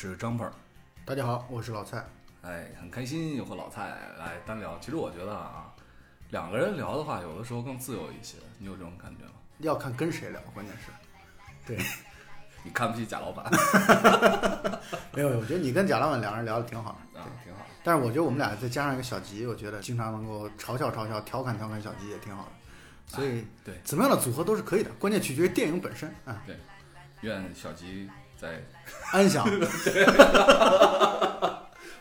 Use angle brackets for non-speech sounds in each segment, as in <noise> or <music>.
是张鹏。大家好，我是老蔡。哎，很开心又和老蔡来单聊。其实我觉得啊，两个人聊的话，有的时候更自由一些。你有这种感觉吗？要看跟谁聊，关键是，<laughs> 对，你看不起贾老板？<laughs> 没有，我觉得你跟贾老板两个人聊的挺好的，啊，挺好。但是我觉得我们俩再加上一个小吉，我觉得经常能够嘲笑嘲笑、调侃调侃小吉也挺好的。所以，对，怎么样的组合都是可以的，关键取决于电影本身啊。对愿小吉在安详。<laughs>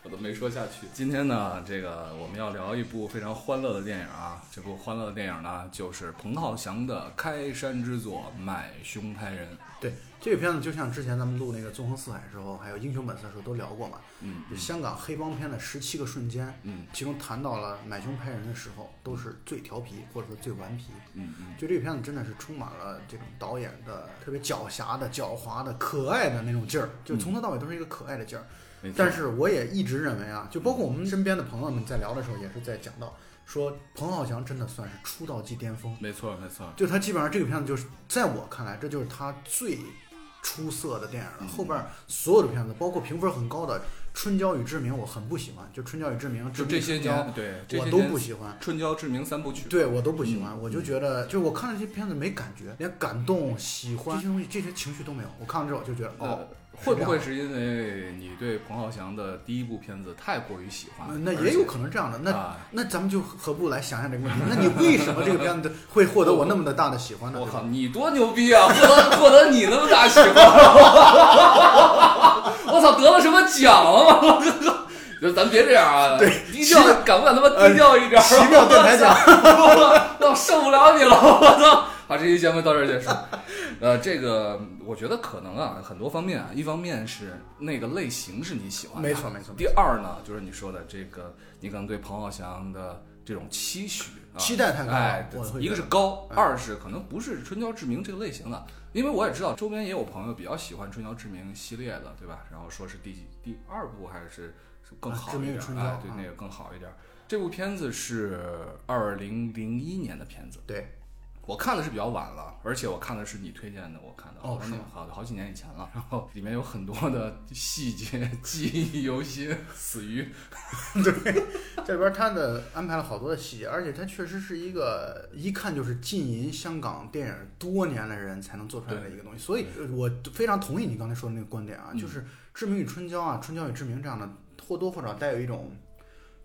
我都没说下去。今天呢，这个我们要聊一部非常欢乐的电影啊。这部欢乐的电影呢，就是彭浩翔的开山之作《买凶拍人》。对，这个片子就像之前咱们录那个《纵横四海》时候，还有《英雄本色》时候都聊过嘛。嗯就香港黑帮片的十七个瞬间，嗯其中谈到了买凶拍人的时候，都是最调皮或者说最顽皮。嗯嗯，就这个片子真的是充满了这种导演的特别狡黠的、狡猾的、可爱的那种劲儿，就从头到尾都是一个可爱的劲儿。但是我也一直认为啊，就包括我们身边的朋友们在聊的时候，也是在讲到说，彭浩翔真的算是出道即巅峰。没错没错。就他基本上这个片子就是在我看来，这就是他最出色的电影了。嗯后边所有的片子，包括评分很高的《春娇与志明》，我很不喜欢。就《春娇与志明》，就这些对我都不喜欢。春娇志明三部曲。对我都不喜欢，嗯我就觉得，就我看了这些片子没感觉，连感动、喜欢这些东西、这些情绪都没有。我看完之后就觉得，哦呃，，会不会是因为你对彭浩翔的第一部片子太过于喜欢了？那也有可能这样的。那啊那咱们就何不来想想这个问题？那你为什么这个片子会获得我那么的大的喜欢呢？我靠，你多牛逼啊！获得获得你那么大喜欢，<laughs> 我操，得了什么奖啊？<laughs> 就咱别这样啊！对低调，敢不敢他妈低调一点？奇妙电台奖，我受不了你了！我操！好，这期节目到这儿结束。呃，这个我觉得可能啊，很多方面啊，一方面是那个类型是你喜欢的，没错没错。第二呢，就是你说的这个，你可能对彭浩翔的这种期许啊，期待太高了一个是高，嗯二是可能不是春娇志明这个类型的，因为我也知道周边也有朋友比较喜欢春娇志明系列的，对吧？然后说是第几第二部还是是更好一点，明与春哎，对，啊那个更好一点。这部片子是二零零一年的片子，对，我看的是比较晚了，而且我看的是你推荐的，我看的，哦是吗好好几年以前了。然后里面有很多的细节记忆犹新，死鱼。<laughs> 对这里边他的安排了好多的细节，而且他确实是一个一看就是浸淫香港电影多年的人才能做出来的一个东西。所以呃我非常同意你刚才说的那个观点啊，嗯就是《志明与春娇》啊，《春娇与志明》这样的或多或少带有一种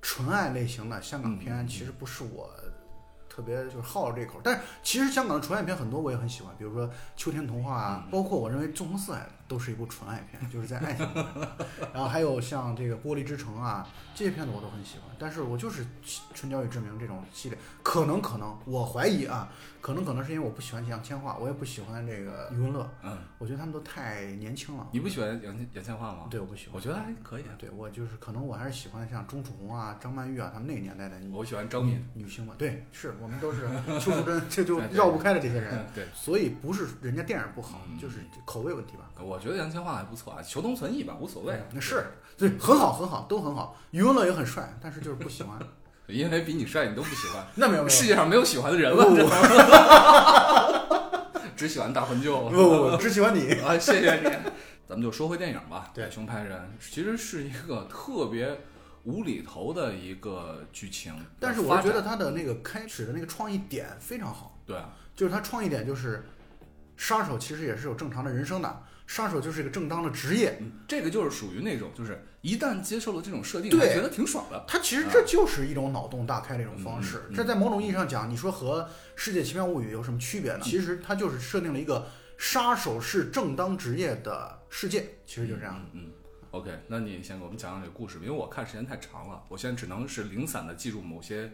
纯爱类型的香港片，其实不是我。特别就是好这口，但是其实香港的纯爱片很多我也很喜欢，比如说《秋天童话》啊，嗯。包括我认为《纵横四海》都是一部纯爱片，就是在爱情里面。然后还有像这个《玻璃之城》啊，这些片子我都很喜欢。但是我就是《春娇与志明》这种系列，可能可能我怀疑啊，可能可能是因为我不喜欢杨千嬅，我也不喜欢这个余文乐，嗯，我觉得他们都太年轻了。你不喜欢杨千杨千嬅吗？对，我不喜欢。我觉得还可以啊。对我就是可能我还是喜欢像钟楚红啊、张曼玉啊他们那个年代的女我喜欢张敏。女星嘛。对，是我们都是邱淑贞，<laughs> 这就绕不开的这些人。嗯，对，所以不是人家电影不好，嗯就是口味问题吧。我觉得杨千嬅还不错啊，求同存异吧，无所谓。那是对，很好很好，都很好。余文乐也很帅，但是就是不喜欢。因为比你帅，你都不喜欢。<laughs> 那没有世界上没有喜欢的人了，<laughs> 只喜欢大魂舅。不不不，只喜欢你。<laughs> 啊，谢谢你。咱们就说回电影吧，对《熊拍人》其实是一个特别无厘头的一个剧情，但是我觉得他的那个开始的那个创意点非常好，对啊，就是他创意点就是，杀手其实也是有正常的人生的，杀手就是一个正当的职业。嗯这个就是属于那种，就是一旦接受了这种设定，对觉得挺爽的。他其实这就是一种脑洞大开的一种方式这在某种意义上讲，你说和《世界奇妙物语》有什么区别呢？其实它就是设定了一个杀手是正当职业的世界，其实就这样。嗯。嗯 OK，那你先给我们讲讲这个故事，因为我看时间太长了，我现在只能是零散的记住某些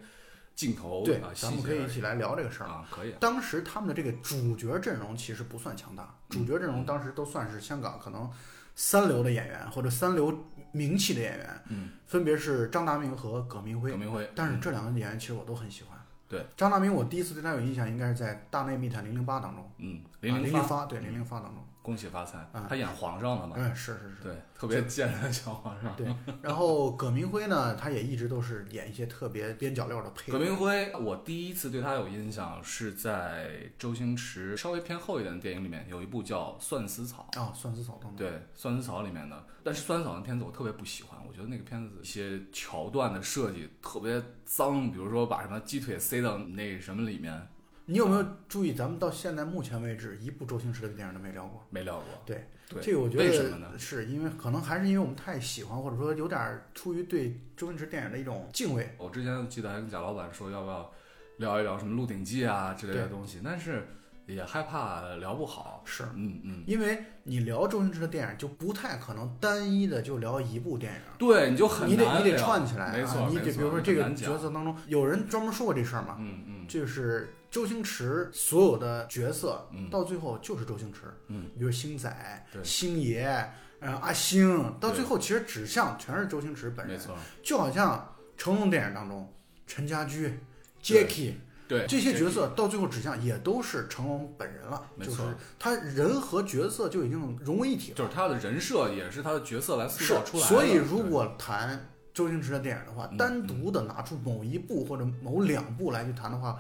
镜头对啊，，咱们可以一起来聊这个事儿。啊，可以。当时他们的这个主角阵容其实不算强大，主角阵容当时都算是香港可能三流的演员或者三流名气的演员，嗯，分别是张达明和葛明辉葛。明辉，但是这两个演员其实我都很喜欢。对，张达明我第一次对他有印象应该是在《大内密探零零八》当中，嗯，零零发对零零发当中，恭喜发财啊》，他演皇上了嘛？嗯，是是是。对，特别贱的小皇上。对，<laughs> 然后葛明辉呢，他也一直都是演一些特别边角料的配角。葛明辉，我第一次对他有印象是在周星驰稍微偏后一点的电影里面，有一部叫《算死草》。啊，算死草当中。对，《算死草》里面的，但是《算死草》的片子我特别不喜欢，我觉得那个片子一些桥段的设计特别脏，比如说把什么鸡腿塞到那什么里面。你有没有注意，咱们到现在目前为止，一部周星驰的电影都没聊过？没聊过。对，对，这个我觉为什么呢得是因为可能还是因为我们太喜欢，或者说有点儿出于对周星驰电影的一种敬畏。我之前记得还跟贾老板说要不要聊一聊什么《鹿鼎记》啊之类的东西，但是也害怕聊不好。是嗯嗯，因为你聊周星驰的电影，就不太可能单一的就聊一部电影。对，你就很你得你得难串起来、啊，没错，你得比如说这个角色当中，有人专门说过这事儿嘛，嗯嗯就是周星驰所有的角色，嗯到最后就是周星驰，嗯，比如星仔、星爷，呃，阿星，到最后其实指向全是周星驰本人，没错，就好像成龙电影当中，陈家驹、Jacky 对这些角色到最后指向也都是成龙本人了，没错就是他人和角色就已经融为一体了。就是他的人设也是他的角色来塑造出来的。所以如果谈周星驰的电影的话，嗯单独的拿出某一部或者某两部来去谈的话，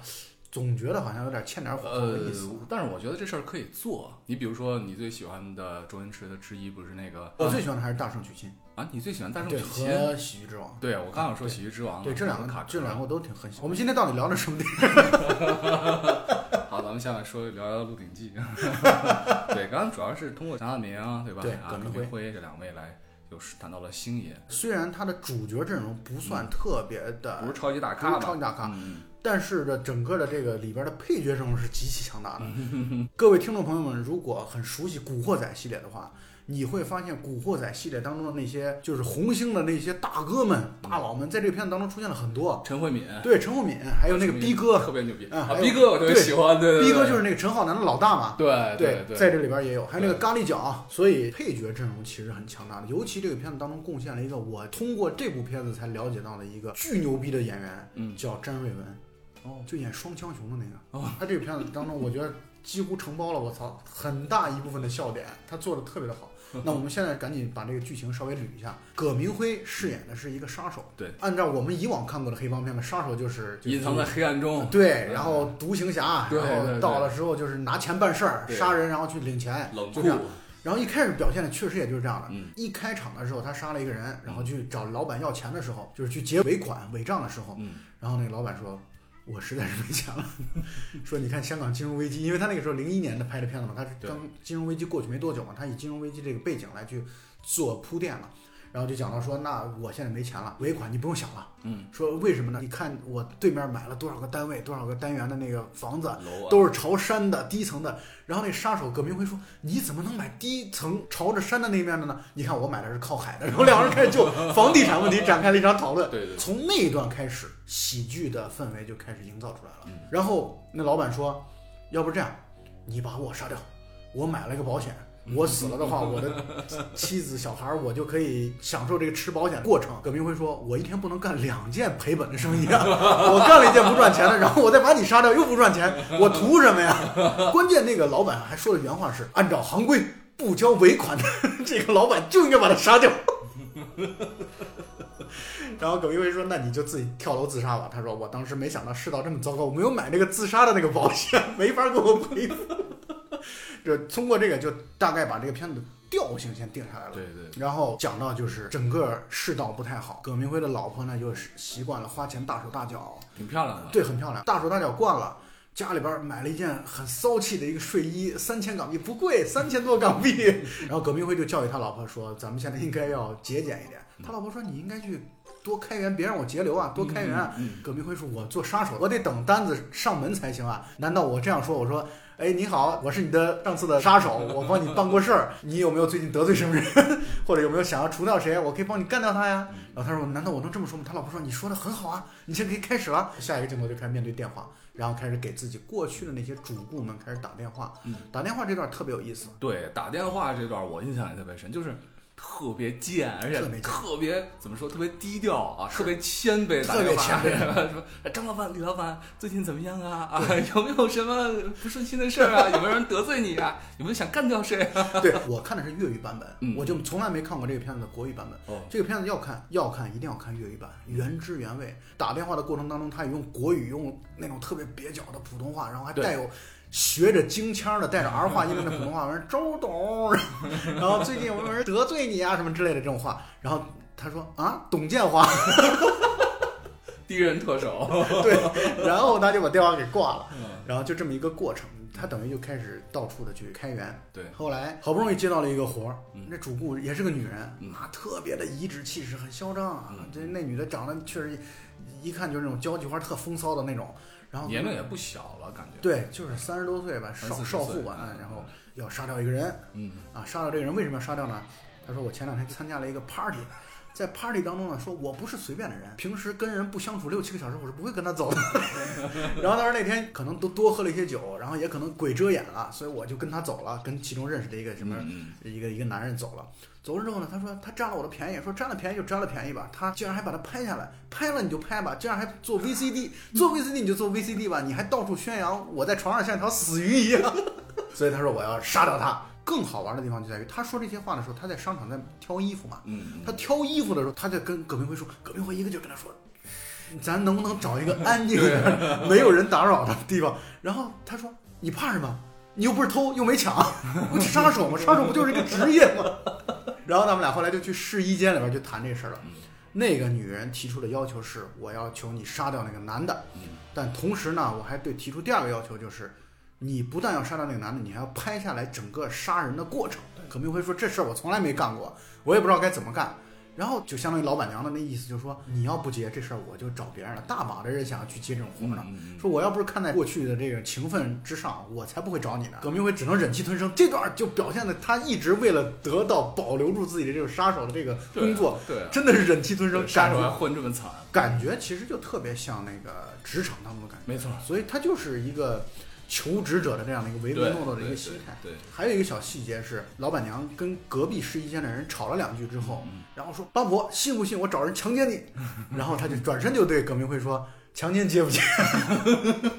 总觉得好像有点欠点火的意思。，但是我觉得这事儿可以做。你比如说，你最喜欢的周星驰的之一不是那个我最喜欢的还是《大圣娶亲啊？你最喜欢《大》圣娶亲》？和《喜剧之王》。对，我刚想说《喜剧之王》对，这两个卡这两个个。我都挺很喜欢。我们今天到底聊的什么电影？<laughs> 好，咱们下面说聊聊《鹿鼎记》。<laughs> 对，刚刚主要是通过蒋大明，对吧？对啊，葛明明辉这两位来，就是谈到了星爷，虽然他的主角阵容不算特别的，不是超级大咖吧？是超级大咖，嗯，但是这，整个的这个里边的配角阵容是极其强大的。各位听众朋友们，如果很熟悉《古惑仔》系列的话，你会发现《古惑仔》系列当中的那些就是红星的那些大哥们、大佬们，在这个片子当中出现了很多。陈慧敏，对，陈慧敏，还有那个逼哥，特别牛逼啊！逼哥我特别喜欢，对对，逼哥就是那个陈浩南的老大嘛。对对，对，在这里边也有，还有那个咖喱角，所以配角阵容其实很强大的。尤其这个片子当中贡献了一个我通过这部片子才了解到的一个巨牛逼的演员，嗯叫詹瑞文。哦，就演双枪熊的那个。哦，他这个片子当中，我觉得几乎承包了我操很大一部分的笑点，他做的特别的好。<laughs> 那我们现在赶紧把这个剧情稍微捋一下。葛明辉饰演的是一个杀手，对，按照我们以往看过的黑帮片的，杀手就是隐藏在黑暗中，对，然后独行侠，对然后到了之后就是拿钱办事儿，杀人然后去领钱，冷酷。就这，样。然后一开始表现的确实也就是这样的。嗯。一开场的时候，他杀了一个人，然后去找老板要钱的时候，就是去结尾款尾账的时候，嗯。然后那个老板说：“我实在是没钱了。<laughs> ”说你看香港金融危机，因为他那个时候零一年的拍的片子嘛，他是对刚金融危机过去没多久嘛，他以金融危机这个背景来去做铺垫嘛。然后就讲到说，那我现在没钱了，尾款你不用想了。嗯，说为什么呢？你看我对面买了多少个单位，多少个单元的那个房子，都是朝山的低层的。然后那杀手葛明辉说：“你怎么能买低层朝着山的那面的呢？你看我买的是靠海的。”然后两个人开始就 <laughs> 房地产问题展开了一场讨论。对对，对从那一段开始，喜剧的氛围就开始营造出来了。嗯然后那老板说：“要不这样，你把我杀掉，我买了一个保险。”我死了的话，<laughs> 我的妻子、小孩儿，我就可以享受这个吃保险的过程。葛明辉说：“我一天不能干两件赔本的生意啊！我干了一件不赚钱的，然后我再把你杀掉，又不赚钱，我图什么呀？” <laughs> 关键那个老板还说的原话是：“按照行规，不交尾款的 <laughs> 这个老板就应该把他杀掉。”然后葛明辉说：“那你就自己跳楼自杀吧。”他说：“我当时没想到世道这么糟糕，我没有买那个自杀的那个保险，没法给我赔付。”这通过这个就大概把这个片子调性先定下来了。对对，然后讲到就是整个世道不太好，葛明辉的老婆呢就是习惯了花钱大手大脚，挺漂亮的，对，很漂亮，大手大脚惯了。家里边买了一件很骚气的一个睡衣，三千港币不贵，三千多港币。<laughs> 然后葛明辉就教育他老婆说：“咱们现在应该要节俭一点。”他老婆说：“你应该去多开源，别让我节流啊，多开源啊。嗯，葛明辉说：“我做杀手，我得等单子上门才行啊！难道我这样说？我说，哎，你好，我是你的上次的杀手，我帮你办过事儿。你有没有最近得罪什么人，<laughs> 或者有没有想要除掉谁？我可以帮你干掉他呀。”然后他说：“难道我能这么说吗？”他老婆说：“你说的很好啊，你现在可以开始了。”下一个镜头就开始面对电话，然后开始给自己过去的那些主顾们开始打电话。嗯打电话这段特别有意思。对，打电话这段我印象也特别深，就是特别贱，而且特别特别怎么说？特别低调啊，特别谦卑，打特别电话谦卑说哎张老板、李老板最近怎么样啊？啊，<laughs> 有没有什么不顺心的事儿啊？<laughs> 有没有人得罪你啊？有没有想干掉谁啊？<laughs> 对我看的是粤语版本，嗯我就从来没看过这个片子的国语版本。哦，这个片子要看要看一定要看粤语版，原汁原味。打电话的过程当中，他也用国语，用那种特别蹩脚的普通话，然后还带有学着京腔的、带着儿化音的那普通话，我说周董，然后最近有没有人得罪你啊什么之类的这种话，然后他说啊董建华，<laughs> 第一人特首，对，然后他就把电话给挂了，嗯然后就这么一个过程，他等于就开始到处的去开源。对，后来好不容易接到了一个活儿嗯，那主顾也是个女人嗯，啊，特别的颐指气使，很嚣张啊嗯。这那女的长得确实一看就是那种交际花特风骚的那种，然后年龄也不小了，感觉。，对，就是三十多岁吧，少少妇吧嗯，然后要杀掉一个人嗯，啊，杀掉这个人为什么要杀掉呢？他说我前两天参加了一个 party。在 party 当中呢，说我不是随便的人，平时跟人不相处六七个小时，我是不会跟他走的。<laughs> 然后当时那天可能都多喝了一些酒，然后也可能鬼遮眼了，所以我就跟他走了，跟其中认识的一个什么嗯一个一个男人走了。走了之后呢，他说他占了我的便宜，说占了便宜就占了便宜吧，他竟然还把它拍下来，拍了你就拍吧，竟然还做 VCD，做 VCD 你就做 VCD 吧，你还到处宣扬我在床上像一条死鱼一样，<laughs> 所以他说我要杀掉他。更好玩的地方就在于他说这些话的时候，他在商场在挑衣服嘛，嗯，他挑衣服的时候，他在跟葛明辉说，葛明辉一个劲儿跟他说，咱能不能找一个安静点儿、<laughs> 没有人打扰的地方？然后他说，你怕什么？你又不是偷，又没抢，<laughs> 不是杀手吗？杀手不就是一个职业吗？<laughs> 然后他们俩后来就去试衣间里边去谈这事儿了。那个女人提出的要求是，我要求你杀掉那个男的，嗯但同时呢，我还对提出第二个要求，就是你不但要杀掉那个男的，你还要拍下来整个杀人的过程。葛明辉说这事儿我从来没干过，我也不知道该怎么干。然后就相当于老板娘的那意思，就是说你要不接这事儿，我就找别人了。大把的人想要去接这种活呢。嗯说我要不是看在过去的这个情分之上，我才不会找你呢。葛明辉只能忍气吞声。这段就表现的他一直为了得到保留住自己的这个杀手的这个工作，对啊，真的是忍气吞声，杀手还混这么惨，感觉其实就特别像那个职场当中的感觉。没错，所以他就是一个求职者的这样的一个唯唯诺诺的一个心态。对，对还有一个小细节是，老板娘跟隔壁试衣间的人吵了两句之后，嗯然后说：“八婆，信不信我找人强奸你？” <laughs> 然后他就转身就对葛明辉说：“强奸接不接？”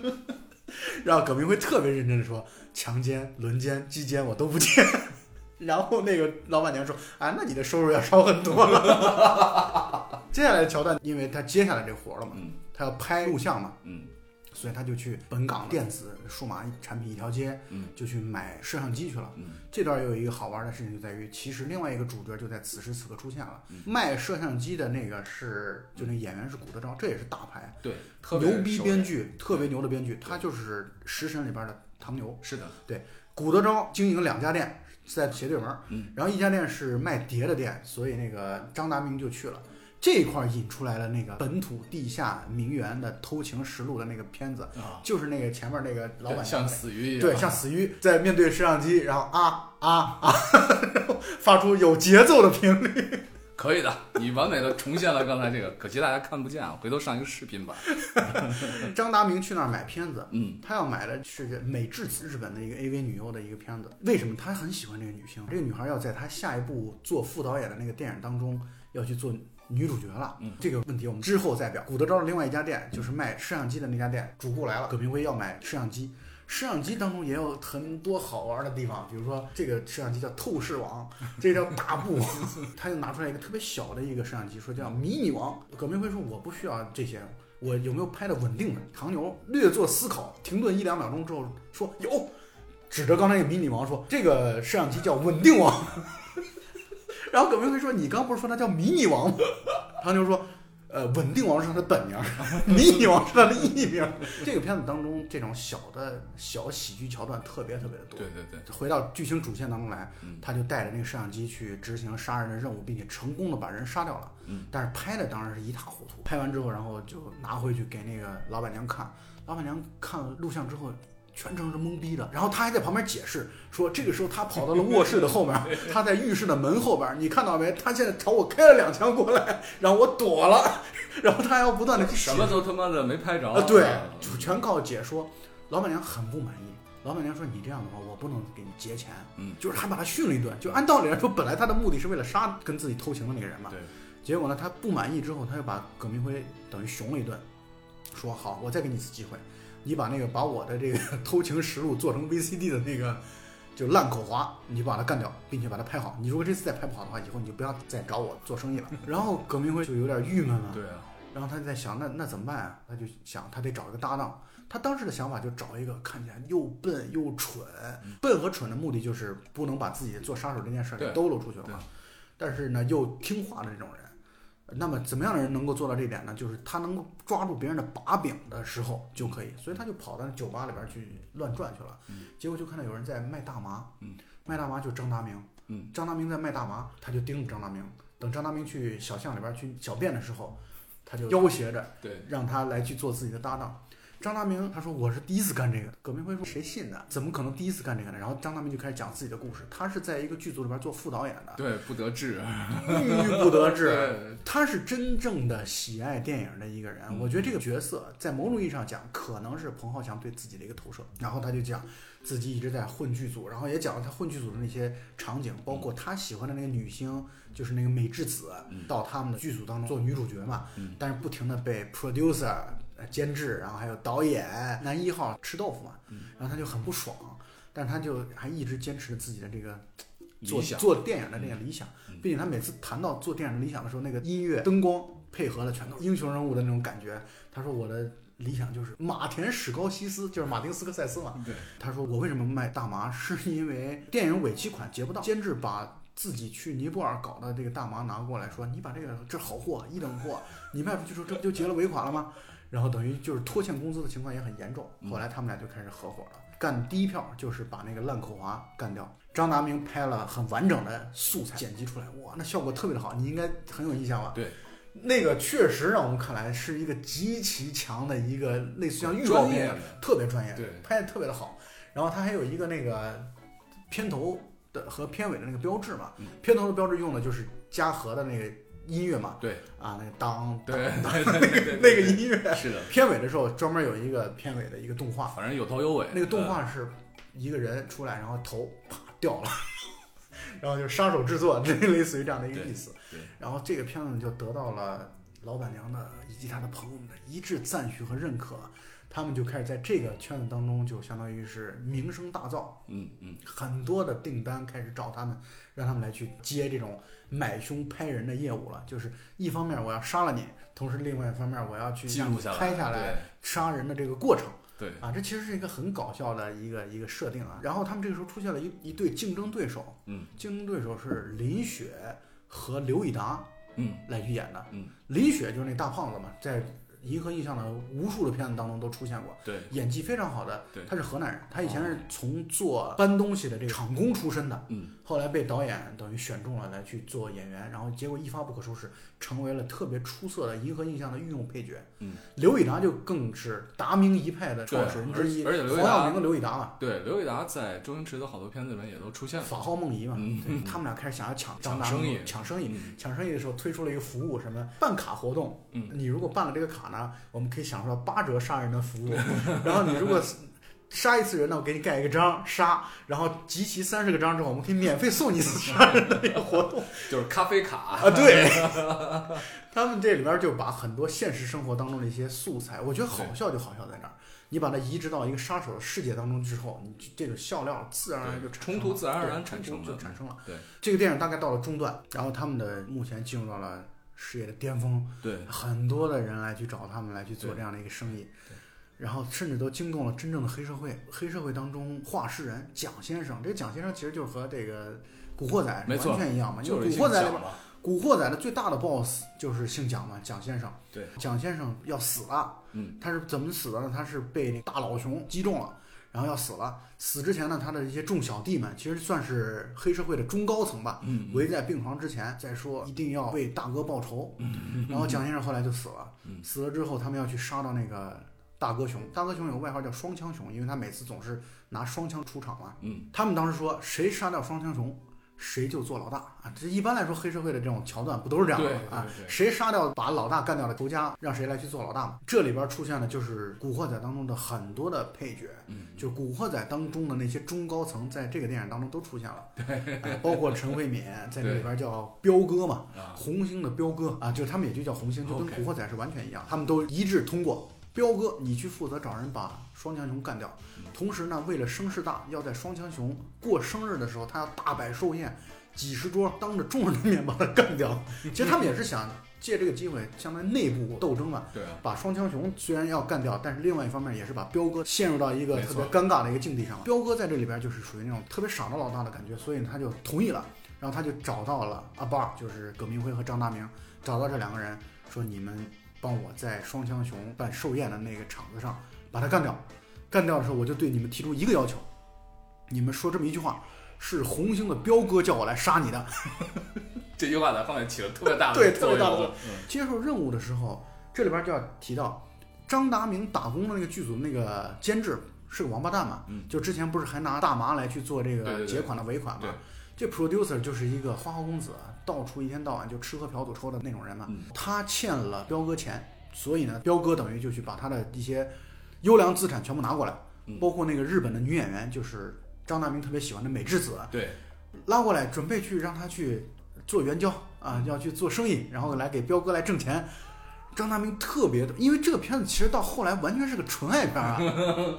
<laughs> 然后葛明辉特别认真的说：“强奸、轮奸、鸡奸我都不接。<laughs> ”然后那个老板娘说：“啊，那你的收入要少很多了。”接下来的桥段，因为他接下来这活了嘛，嗯他要拍录像嘛，嗯所以他就去本港电子数码产品一条街，嗯就去买摄像机去了。嗯这段又有一个好玩的事情，就在于其实另外一个主角就在此时此刻出现了。嗯卖摄像机的那个是，就那演员是古德昭，这也是大牌，对，特别牛逼，编剧，特别牛的编剧，他就是《食神》里边的唐牛。是的，对古德昭经营两家店，在斜对门儿，嗯然后一家店是卖碟的店，所以那个张达明就去了。这一块儿引出来了那个本土地下名媛的偷情实录的那个片子，啊，就是那个前面那个老板像死鱼一样，对，像死鱼在面对摄像机，然后啊啊啊，然后 <laughs> 发出有节奏的频率。可以的，你完美的重现了刚才这个，可惜大家看不见啊，回头上一个视频吧。<laughs> 张达明去那儿买片子，嗯他要买的是美智子日本的一个 AV 女优的一个片子。为什么他很喜欢这个女星？这个女孩要在他下一部做副导演的那个电影当中要去做女主角了。嗯这个问题我们之后再表。古德昭的另外一家店就是卖摄像机的那家店，主顾来了，葛明辉要买摄像机。摄像机当中也有很多好玩的地方，比如说这个摄像机叫透视网，<laughs> 这叫大布网，他就拿出来一个特别小的一个摄像机，说叫迷你王。葛明辉说我不需要这些，我有没有拍的稳定的？唐牛略作思考，停顿一两秒钟之后说有，指着刚才那个迷你王说这个摄像机叫稳定王。然后葛明辉说：“你刚不是说他叫迷你王吗？”唐牛说：“呃，稳定王是他的本名，<laughs> 迷你王是他的艺名。<laughs> ”这个片子当中这种小的小喜剧桥段特别特别的多。对对对，回到剧情主线当中来嗯，他就带着那个摄像机去执行杀人的任务，并且成功的把人杀掉了。嗯，但是拍的当然是一塌糊涂。拍完之后，然后就拿回去给那个老板娘看，老板娘看了录像之后。全程是懵逼的，然后他还在旁边解释说，这个时候他跑到了卧室的后面，他在浴室的门后边，你看到没？他现在朝我开了两枪过来，然后我躲了，<laughs> 然后他还要不断的什么都他妈的没拍着啊，对，就全靠解说。老板娘很不满意，老板娘说你这样的话，我不能给你结钱，嗯，就是还把他训了一顿。就按道理来说，本来他的目的是为了杀跟自己偷情的那个人嘛，对。结果呢，他不满意之后，他又把葛明辉等于熊了一顿，说好，我再给你一次机会，你把那个把我的这个 <laughs> 偷情实录做成 VCD 的那个就烂口滑，你把它干掉，并且把它拍好。你如果这次再拍不好的话，以后你就不要再找我做生意了。<laughs> 然后葛明辉就有点郁闷了，对啊。然后他就在想，那那怎么办啊？他就想，他得找一个搭档。他当时的想法就找一个看起来又笨又蠢，笨和蠢的目的就是不能把自己做杀手这件事给兜露出去了嘛。但是呢，又听话的这种人。那么怎么样的人能够做到这一点呢？就是他能够抓住别人的把柄的时候就可以。所以他就跑到酒吧里边去乱转去了。结果就看到有人在卖大麻。卖大麻就张达明。张达明在卖大麻，他就盯着张达明。等张达明去小巷里边去小便的时候。他就要挟着，对，让他来去做自己的搭档。张大明他说我是第一次干这个。葛明辉说谁信呢？怎么可能第一次干这个呢？然后张大明就开始讲自己的故事。他是在一个剧组里边做副导演的，对，不得志，郁郁不得志。他是真正的喜爱电影的一个人。我觉得这个角色在某种意义上讲，可能是彭浩翔对自己的一个投射。然后他就讲自己一直在混剧组，然后也讲了他混剧组的那些场景，包括他喜欢的那个女星。就是那个美智子到他们的剧组当中做女主角嘛，但是不停的被 producer 监制，然后还有导演男一号吃豆腐嘛，然后他就很不爽，但是他就还一直坚持着自己的这个做做电影的那个理想，并且他每次谈到做电影的理想的时候，那个音乐灯光配合的全都英雄人物的那种感觉。他说我的理想就是马田史高西斯，就是马丁斯科塞斯嘛。对，他说我为什么卖大麻，是因为电影尾期款结不到，监制把。自己去尼泊尔搞的这个大麻拿过来，说你把这个这好货一等货，你卖出去之后这不就结了尾款了吗？然后等于就是拖欠工资的情况也很严重。后来他们俩就开始合伙了，干第一票就是把那个烂口华干掉。张达明拍了很完整的素材剪辑出来，哇，那效果特别的好，你应该很有印象吧？对，那个确实让我们看来是一个极其强的一个类似像预告片，特别专业，对，拍的特别的好。然后他还有一个那个片头。的和片尾的那个标志嘛，片头的标志用的就是嘉禾的那个音乐嘛，对，啊，那个当对那个那个音乐是的。片尾的时候专门有一个片尾的一个动画，反正有头有尾。那个动画是一个人出来，然后头啪掉了，<laughs> 然后就杀手制作，这类似于这样的一个意思。对。然后这个片子就得到了老板娘的以及他的朋友们的一致赞许和认可。他们就开始在这个圈子当中，就相当于是名声大噪，嗯嗯，很多的订单开始找他们，让他们来去接这种买凶拍人的业务了。就是一方面我要杀了你，同时另外一方面我要去记录下来拍下来杀人的这个过程。对啊，这其实是一个很搞笑的一个一个设定啊。然后他们这个时候出现了一一对竞争对手，嗯，竞争对手是林雪和刘以达，嗯，来去演的，嗯，林雪就是那大胖子嘛，在。银河印象的无数的片子当中都出现过，对，演技非常好的，对，他是河南人，他以前是从做搬东西的这个厂工出身的，嗯，后来被导演等于选中了来去做演员，然后结果一发不可收拾，成为了特别出色的银河印象的御用配角，嗯，刘以达就更是达明一派的创始人之一，而且黄晓明跟刘以达嘛，对，刘以达在周星驰的好多片子里面也都出现了，法号梦遗嘛，嗯，他们俩开始想要抢抢生意，抢生意，抢生意的时候推出了一个服务，什么办卡活动，嗯，你如果办了这个卡呢，我们可以。享受到八折杀人的服务，然后你如果杀一次人呢，我给你盖一个章杀，然后集齐三十个章之后，我们可以免费送你一次杀人的一个活动，就是咖啡卡。啊。对，<laughs> 他们这里边就把很多现实生活当中的一些素材，我觉得好笑就好笑在那儿，你把它移植到一个杀手的世界当中之后，你这个笑料自然而然就冲突自然而然产生就产生了。对，这个电影大概到了中段，然后他们的目前进入到了。事业的巅峰，对。很多的人来去找他们来去做这样的一个生意，然后甚至都惊动了真正的黑社会。黑社会当中画事人蒋先生，这个蒋先生其实就是和这个《古惑仔》完全一样嘛，因为《古惑仔》里边，《古惑仔》的最大的 boss 就是姓蒋嘛，蒋先生。对，蒋先生要死了，嗯，他是怎么死的呢？他是被那大老熊击中了。然后要死了，死之前呢，他的一些众小弟们其实算是黑社会的中高层吧，围在病床之前在说一定要为大哥报仇。然后蒋先生后来就死了，死了之后他们要去杀到那个大哥熊，大哥熊有个外号叫双枪熊，因为他每次总是拿双枪出场嘛。他们当时说谁杀掉双枪熊，谁就做老大啊！这一般来说，黑社会的这种桥段不都是这样的对啊谁杀掉把老大干掉的仇家，让谁来去做老大嘛？这里边出现的就是《古惑仔》当中的很多的配角，嗯，就《古惑仔》当中的那些中高层，在这个电影当中都出现了，哎包括陈慧敏 <laughs> 在这里边叫彪哥嘛，啊，红星的彪哥啊，就是他们也就叫红星，就跟古惑仔是完全一样，他们都一致通过。彪哥，你去负责找人把双枪熊干掉嗯。同时呢，为了声势大，要在双枪熊过生日的时候，他要大摆寿宴，几十桌，当着众人的面把他干掉。<laughs> 其实他们也是想借这个机会，相当于内部斗争嘛，对啊，把双枪熊虽然要干掉，但是另外一方面也是把彪哥陷入到一个特别尴尬的一个境地上。彪哥在这里边就是属于那种特别傻的老大的感觉，所以他就同意了，然后他就找到了阿爸，就是葛明辉和张大明，找到这两个人，说你们帮我在双枪熊办寿宴的那个场子上把他干掉。干掉的时候，我就对你们提出一个要求，你们说这么一句话。是红星的彪哥叫我来杀你的。<laughs> 这句话在后面起了特别大的对特别大的作用嗯接受任务的时候，这里边就要提到张达明打工的那个剧组那个监制是个王八蛋嘛，嗯就之前不是还拿大麻来去做这个结款的尾款嘛，对这 producer 就是一个花花公子，到处一天到晚就吃喝嫖赌抽的那种人嘛，嗯。他欠了彪哥钱，所以呢，彪哥等于就去把他的一些优良资产全部拿过来，嗯。包括那个日本的女演员，就是张大明特别喜欢的美智子，对，拉过来，准备去让他去做援交啊，要去做生意，然后来给彪哥来挣钱。张大明特别的，因为这个片子其实到后来完全是个纯爱片啊。<laughs>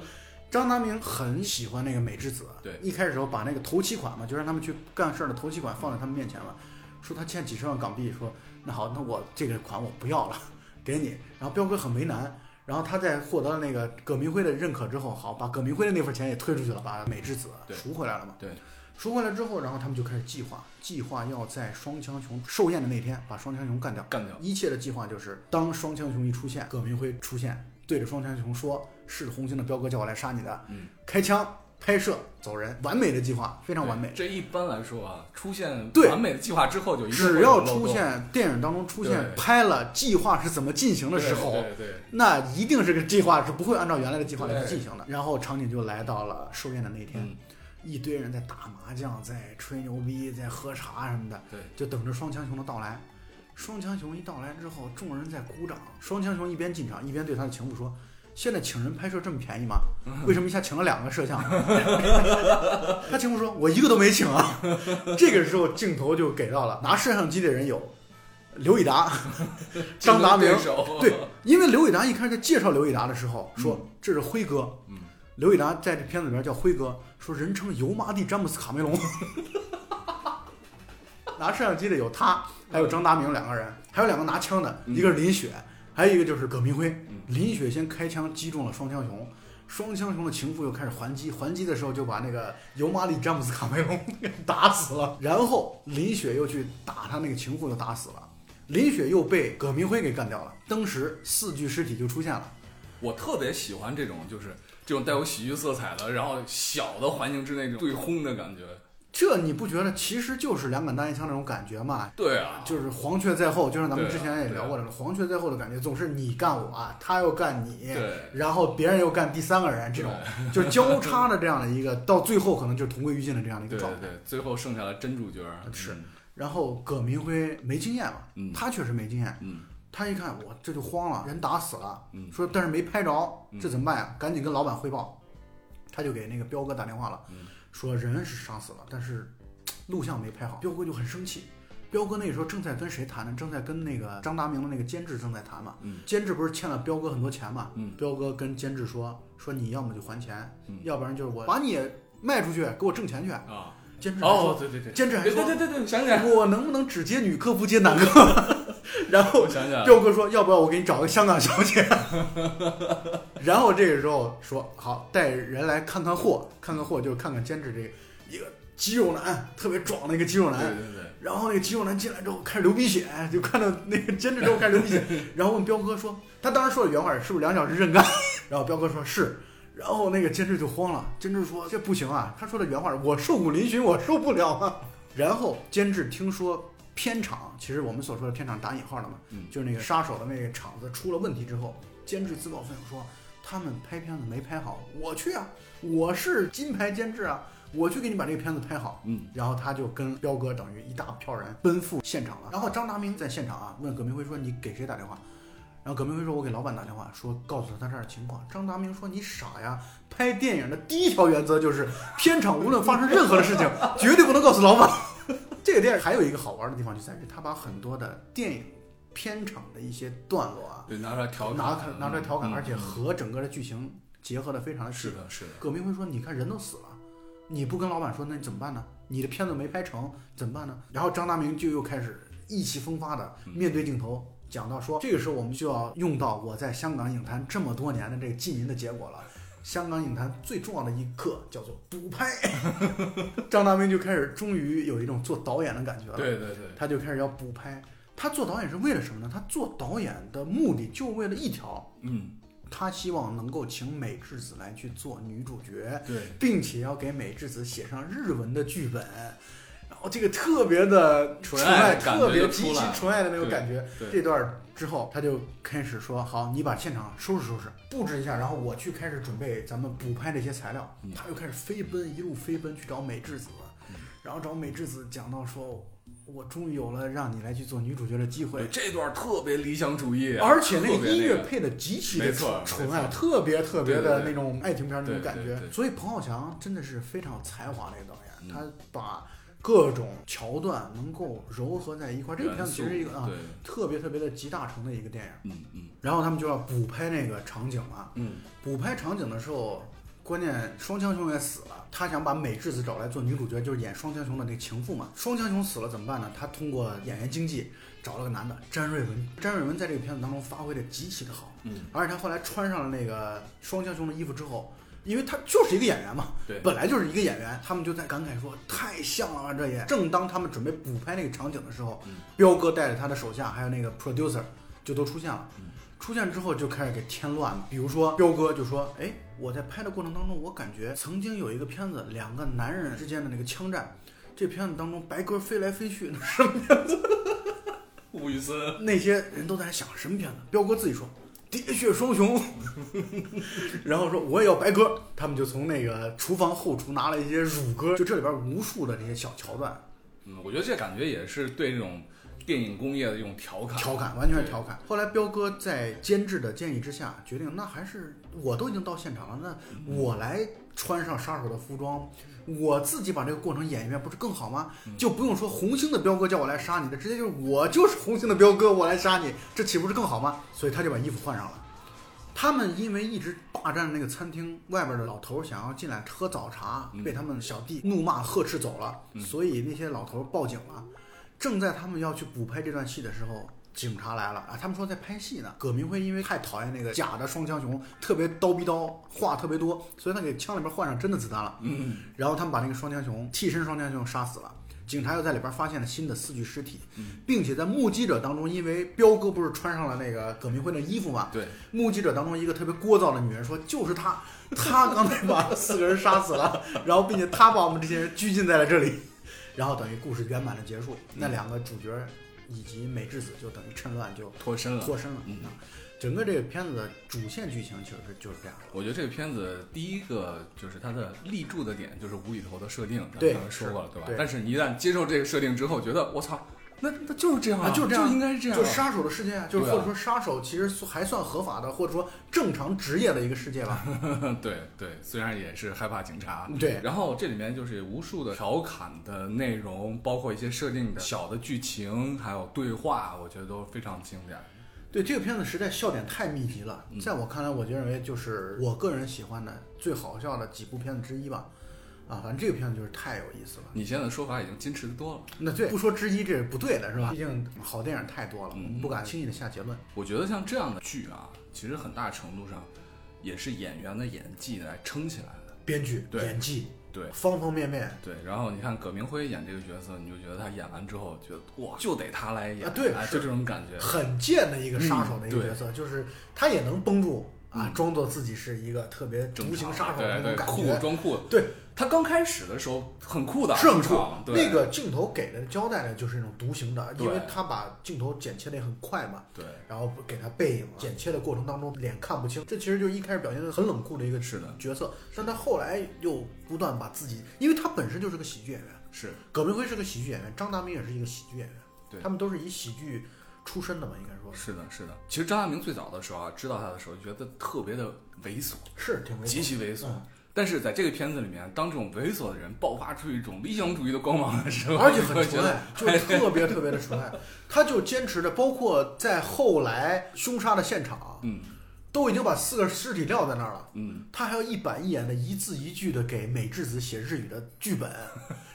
张达明很喜欢那个美智子，对一开始时候把那个头期款嘛，就让他们去干事儿的头期款放在他们面前了，说他欠几十万港币，说那好，那我这个款我不要了，给你。然后彪哥很为难，然后他在获得了那个葛明辉的认可之后，好把葛明辉的那份钱也推出去了，把美智子赎回来了嘛。对，赎回来之后，然后他们就开始计划，计划要在双枪熊寿宴的那天把双枪熊干掉。干掉，一切的计划就是，当双枪熊一出现，葛明辉出现，对着双枪熊说：“是红星的彪哥叫我来杀你的。”嗯，开枪拍摄走人，完美的计划，非常完美。这一般来说啊，出现对完美的计划之后，就只要出现电影当中出现拍了计划是怎么进行的时候，对对对，那一定是个计划是不会按照原来的计划来去进行的。然后场景就来到了寿宴的那天，嗯，一堆人在打麻将，在吹牛逼，在喝茶什么的，对，就等着双枪熊的到来。双枪熊一到来之后，众人在鼓掌。双枪熊一边进场，一边对他的情妇说：“现在请人拍摄这么便宜吗？为什么一下请了两个摄像？” <laughs> 他情妇说：“我一个都没请啊。<laughs> ”这个时候镜头就给到了拿摄像机的人有刘以达、<laughs> 张达明对因为刘以达一开始在介绍刘以达的时候说这是辉哥，嗯，刘以达在这片子里边叫辉哥，说人称油麻地詹姆斯卡梅隆。拿摄像机的有他，还有张达明两个人，还有两个拿枪的，嗯一个是林雪，还有一个就是葛明辉嗯。林雪先开枪击中了双枪熊，双枪熊的情妇又开始还击，还击的时候就把那个尤马里詹姆斯卡梅隆给 <laughs> 打死了，然后林雪又去打他那个情妇，又打死了。林雪又被葛明辉给干掉了，当时四具尸体就出现了。我特别喜欢这种就是这种带有喜剧色彩的，然后小的环境之内这种对轰的感觉。这你不觉得其实就是两杆单一枪那种感觉吗？对啊，就是黄雀在后，就像咱们之前也聊过这个黄雀在后的感觉，总是你干我，他又干你，然后别人又干第三个人，这种就是交叉的这样的一个，到最后可能就是同归于尽的这样的一个状态。对最后剩下了真主角是嗯然后葛明辉没经验嘛，嗯他确实没经验，嗯他一看我这就慌了，人打死了，嗯说但是没拍着，嗯这怎么办呀？赶紧跟老板汇报，他就给那个彪哥打电话了，嗯说人是杀死了，但是录像没拍好，彪哥就很生气。彪哥那个时候正在跟谁谈呢？正在跟那个张达明的那个监制正在谈嘛。嗯监制不是欠了彪哥很多钱嘛？嗯彪哥跟监制说说你要么就还钱，嗯要不然就是我把你也卖出去给我挣钱去。啊监制还说哦，对对对，监制还说对对对对对，想起来，我能不能只接女客不接男客？<laughs> 然后我想彪哥说要不要我给你找个香港小姐？<laughs> 然后这个时候说好带人来看看货，看看货就是看看兼职这个一个肌肉男，特别壮的一个肌肉男。对对对，然后那个肌肉男进来之后开始流鼻血，<laughs> 就看到那个兼职之后开始流鼻血，然后问彪哥说，他当时说的原话是是不是两小时认干？然后彪哥说是，然后那个监制就慌了，监制说这不行啊，他说的原话是我瘦骨嶙峋，我受不了啊。然后监制听说片场，其实我们所说的片场打引号的嘛，嗯就是那个杀手的那个场子出了问题之后，监制自告奋勇说他们拍片子没拍好，我去啊，我是金牌监制啊，我去给你把这个片子拍好。嗯，然后他就跟彪哥等于一大票人奔赴现场了。然后张达明在现场啊，问葛明辉说：“你给谁打电话？”然后葛明辉说：“我给老板打电话，说告诉他他这儿的情况。”张达明说：“你傻呀！拍电影的第一条原则就是，片场无论发生任何的事情，绝对不能告诉老板。<laughs> ”这个电影还有一个好玩的地方就在于，他把很多的电影片场的一些段落啊，对，拿出来调侃，拿拿出来调侃，嗯而且和整个的剧情结合的非常的细是。的，是的，葛明辉说：“你看人都死了，你不跟老板说，那你怎么办呢？你的片子没拍成怎么办呢？”然后张达明就又开始意气风发的面对镜头讲到说：“这个时候我们就要用到我在香港影坛这么多年的这个浸淫的结果了。香港影坛最重要的一课叫做补拍。<laughs> ”张大明就开始终于有一种做导演的感觉了。对对对，他就开始要补拍。他做导演是为了什么呢？他做导演的目的就为了一条，嗯，他希望能够请美智子来去做女主角，对，并且要给美智子写上日文的剧本。然后这个特别的纯爱，特别极其纯爱的那种感觉。这段之后，他就开始说：“好，你把现场收拾收拾，布置一下，然后我去开始准备咱们补拍这些材料。嗯他又开始飞奔，一路飞奔去找美智子，嗯然后找美智子讲到说：“我终于有了让你来去做女主角的机会，。”这段特别理想主义啊，而且那个音乐配的极其的纯纯爱，特别特别的那种爱情片儿那种感觉。所以彭浩翔真的是非常有才华的一个导演，嗯他把各种桥段能够糅合在一块儿。这个片子其实是一个啊，特别特别的集大成的一个电影。嗯嗯然后他们就要补拍那个场景嘛，嗯，补拍场景的时候。关键双枪雄也死了，他想把美智子找来做女主角，就是演双枪雄的那个情妇嘛。双枪雄死了怎么办呢？他通过演员经济找了个男的詹瑞文，詹瑞文在这个片子当中发挥的极其的好，嗯，而且他后来穿上了那个双枪雄的衣服之后，因为他就是一个演员嘛，对本来就是一个演员，他们就在感慨说太像了吧，这也。正当他们准备补拍那个场景的时候，嗯彪哥带着他的手下还有那个 producer 就都出现了。嗯出现之后就开始给添乱了，比如说彪哥就说：“哎，我在拍的过程当中，我感觉曾经有一个片子，两个男人之间的那个枪战，这片子当中白鸽飞来飞去，那什么片子吴宇森，<laughs> 那些人都在想什么片子？彪哥自己说《喋血双雄》，<laughs> 然后说我也要白鸽，他们就从那个厨房后厨拿了一些乳鸽，就这里边无数的这些小桥段，嗯，我觉得这感觉也是对这种电影工业的一种调侃，调侃完全是调侃。后来彪哥在监制的建议之下，决定那还是我都已经到现场了，那我来穿上杀手的服装。我自己把这个过程演一遍，不是更好吗？就不用说红星的彪哥叫我来杀你的，直接就是我就是红星的彪哥，我来杀你，这岂不是更好吗？所以他就把衣服换上了。他们因为一直霸占那个餐厅外边的老头想要进来喝早茶，嗯被他们小弟怒骂呵斥走了，嗯所以那些老头报警了。正在他们要去补拍这段戏的时候，警察来了啊！他们说在拍戏呢。葛明辉因为太讨厌那个假的双枪熊，特别刀逼刀，话特别多，所以他给枪里边换上真的子弹了。嗯，然后他们把那个双枪熊替身双枪熊杀死了。警察又在里边发现了新的四具尸体，并且在目击者当中，因为彪哥不是穿上了那个葛明辉的衣服嘛，对，目击者当中一个特别聒噪的女人说：“就是他，<laughs> 他刚才把四个人杀死了，然后并且他把我们这些人拘禁在了这里，然后等于故事圆满的结束。那两个主角以及美智子就等于趁乱就脱身了。脱身了。嗯啊，整个这个片子的主线剧情其实是就是这样的。我觉得这个片子第一个就是它的立柱的点就是无厘头的设定，咱们对刚才说过了，对吧？但是你一旦接受这个设定之后，觉得我操，那那就是这样啊，就是这样，应该是这样啊，就杀手的世界啊，就是或者说杀手其实还算合法的，或者说正常职业的一个世界吧。<laughs> 对对，虽然也是害怕警察，对然后这里面就是有无数的调侃的内容，包括一些设定的小的剧情，还有对话，我觉得都非常经典。对这个片子实在笑点太密集了，嗯在我看来，我就认为就是我个人喜欢的最好笑的几部片子之一吧。啊，反正这个片子就是太有意思了。你现在的说法已经矜持的多了。那对，不说之一，这是不对的，是吧？毕竟好电影太多了，嗯我们不敢轻易的下结论。我觉得像这样的剧啊，其实很大程度上也是演员的演技来撑起来的。编剧、对演技，对方方面面对，然后你看葛明辉演这个角色，你就觉得他演完之后，觉得哇，就得他来演，啊对哎，就这种感觉。很贱的一个杀手的一个角色，就是他也能绷住啊，装作自己是一个特别独行杀手的那种感觉。装酷。对，他刚开始的时候很酷的，是很酷那个镜头给的交代的就是那种独行的，因为他把镜头剪切的也很快嘛，对。然后给他背影剪切的过程当中脸看不清，这其实就是一开始表现的很冷酷的一个是的。角色，但他后来又不断把自己，因为他本身就是个喜剧演员，是。葛明辉是个喜剧演员，张达明也是一个喜剧演员，对。他们都是以喜剧出身的吧，应该说是的，是的。其实张大明最早的时候啊，知道他的时候，觉得特别的猥琐，是挺猥琐极其猥琐。嗯但是在这个片子里面，当这种猥琐的人爆发出一种理想主义的光芒的时候，而且很纯爱，就特别特别的纯爱。他就坚持着，包括在后来凶杀的现场，嗯都已经把四个尸体撂在那儿了，嗯，他还要一板一眼的一字一句的给美智子写日语的剧本，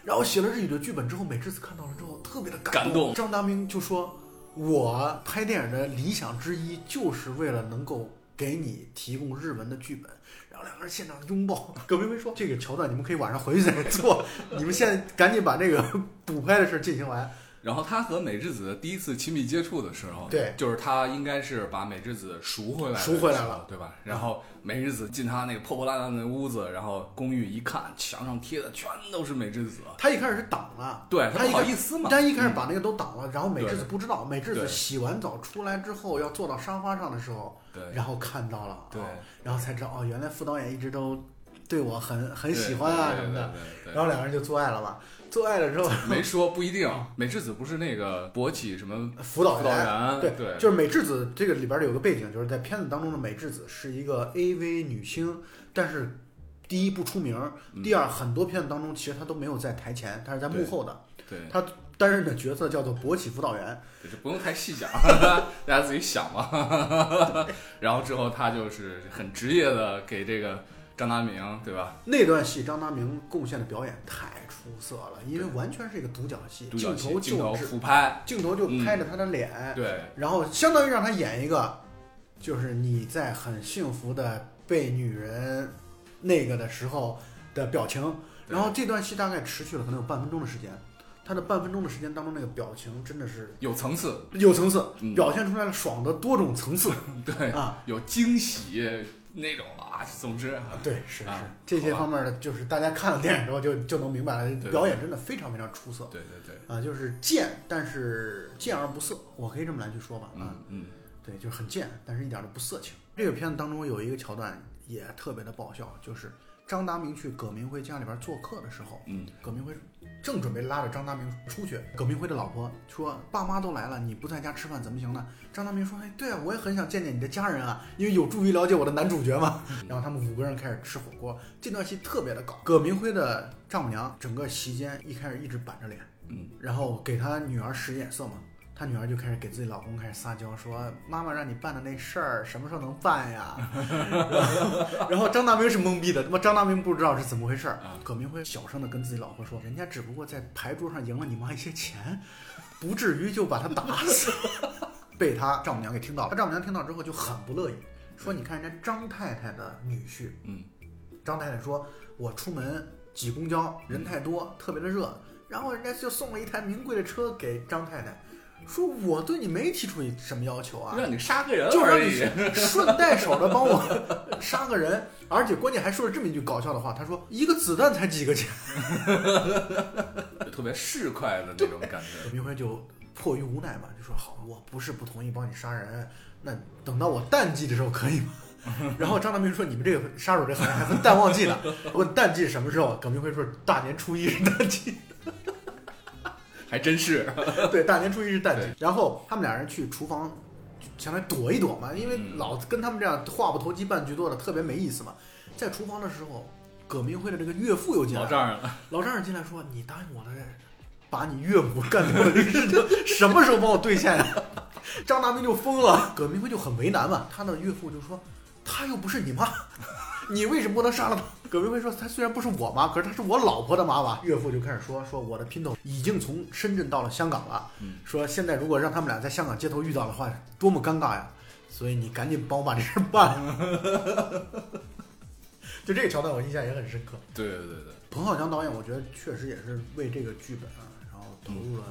然后写了日语的剧本之后，美智子看到了之后特别的感动张达明就说：“我拍电影的理想之一就是为了能够给你提供日文的剧本。”然后两个人现场拥抱。葛薇薇说：“这个桥段你们可以晚上回去再做，你们现在赶紧把这个 <laughs> 补拍的事儿进行完。然后他和美智子第一次亲密接触的时候，对。就是他应该是把美智子赎回来赎回来了。对吧？然后美智子进他那个破破烂烂的屋子，然后公寓一看，墙上贴的全都是美智子，他一开始是挡了，对不好他一开意思嘛，但一开始把那个都挡了，然后美智子不知道，美智子洗完澡出来之后要坐到沙发上的时候，对然后看到了，对哦然后才知道哦，原来副导演一直都对我很很喜欢啊什么的，，然后两个人就做爱了嘛，做爱了之后，没说不一定，美智子不是那个勃起什么辅导辅导员。对，对，就是美智子这个里边儿有个背景，就是在片子当中的美智子是一个 AV 女星，但是第一不出名，嗯第二很多片子当中其实她都没有在台前，她是在幕后的，对，她担任的角色叫做勃起辅导员，这不用太细讲，<laughs> 大家自己想嘛。<laughs> 然后之后她就是很职业的给这个张达明，对吧？那段戏张达明贡献的表演太出色了，因为完全是一个独角戏，镜头戏镜头就是俯拍，镜头就拍着他的脸，对然后相当于让他演一个，就是你在很幸福的被女人那个的时候的表情。然后这段戏大概持续了可能有半分钟的时间，他的半分钟的时间当中那个表情真的是有层次，有层次，嗯表现出来了爽的多种层次对，啊。有惊喜那种啊，总之。啊对，是是。啊，这些方面的，就是大家看了电影之后就就能明白了，表演真的非常非常出色。对对对，啊，就是贱，但是贱而不色，我可以这么来去说吧啊。嗯嗯，对，就是很贱，但是一点都不色情。这个片子当中有一个桥段也特别的爆笑，就是张达明去葛明辉家里边做客的时候，嗯，葛明辉正准备拉着张大明出去，葛明辉的老婆说：“爸妈都来了，你不在家吃饭怎么行呢？”张大明说：“哎，对啊，我也很想见见你的家人啊，<laughs> 因为有助于了解我的男主角嘛。”然后他们五个人开始吃火锅，这段戏特别的搞。葛明辉的丈母娘整个席间一开始一直板着脸，嗯，然后给他女儿使眼色嘛。他女儿就开始给自己老公开始撒娇，说：“妈妈让你办的那事儿什么时候能办呀？” <laughs> 然后，张大明是懵逼的，他妈张大明不知道是怎么回事儿啊。葛明辉小声的跟自己老婆说：“人家只不过在牌桌上赢了你妈一些钱，不至于就把他打死。<laughs> ”被他丈母娘给听到了，他丈母娘听到之后就很不乐意，说：“你看人家张太太的女婿，嗯，张太太说，我出门挤公交，人太多，特别的热，然后人家就送了一台名贵的车给张太太，说我对你没提出什么要求啊，让你杀个人就让你，<laughs> 顺带手的帮我杀个人，而且关键还说了这么一句搞笑的话，他说一个子弹才几个钱，就特别市侩的那种感葛觉。明辉就迫于无奈嘛，就说好，我不是不同意帮你杀人，那等到我淡季的时候可以吗？<laughs> 然后张大明说：“你们这个杀手这行业还分淡旺季呢。我问淡季什么时候？耿明辉说：“大年初一是淡季。”还真是，<laughs> 对，大年初一是淡季。然后他们俩人去厨房，想来躲一躲嘛，因为嗯老跟他们这样话不投机半句多的特别没意思嘛。在厨房的时候，葛明辉的这个岳父又进来了，老丈人了，老丈人进来说：“你答应我的，把你岳母干掉的这个事情，什么时候帮我兑现呀、张大明就疯了，葛明辉就很为难嘛。他的岳父就说：“他又不是你妈，你为什么不能杀了他？”葛明辉说：“她虽然不是我妈，可是她是我老婆的妈妈。”岳父就开始说：“说我的姘头已经从深圳到了香港了，嗯说现在如果让他们俩在香港街头遇到的话，多么尴尬呀！所以你赶紧帮我把这事儿办了。<laughs> ”就这个桥段，我印象也很深刻。对对对对，彭浩翔导演，我觉得确实也是为这个剧本啊，然后投入了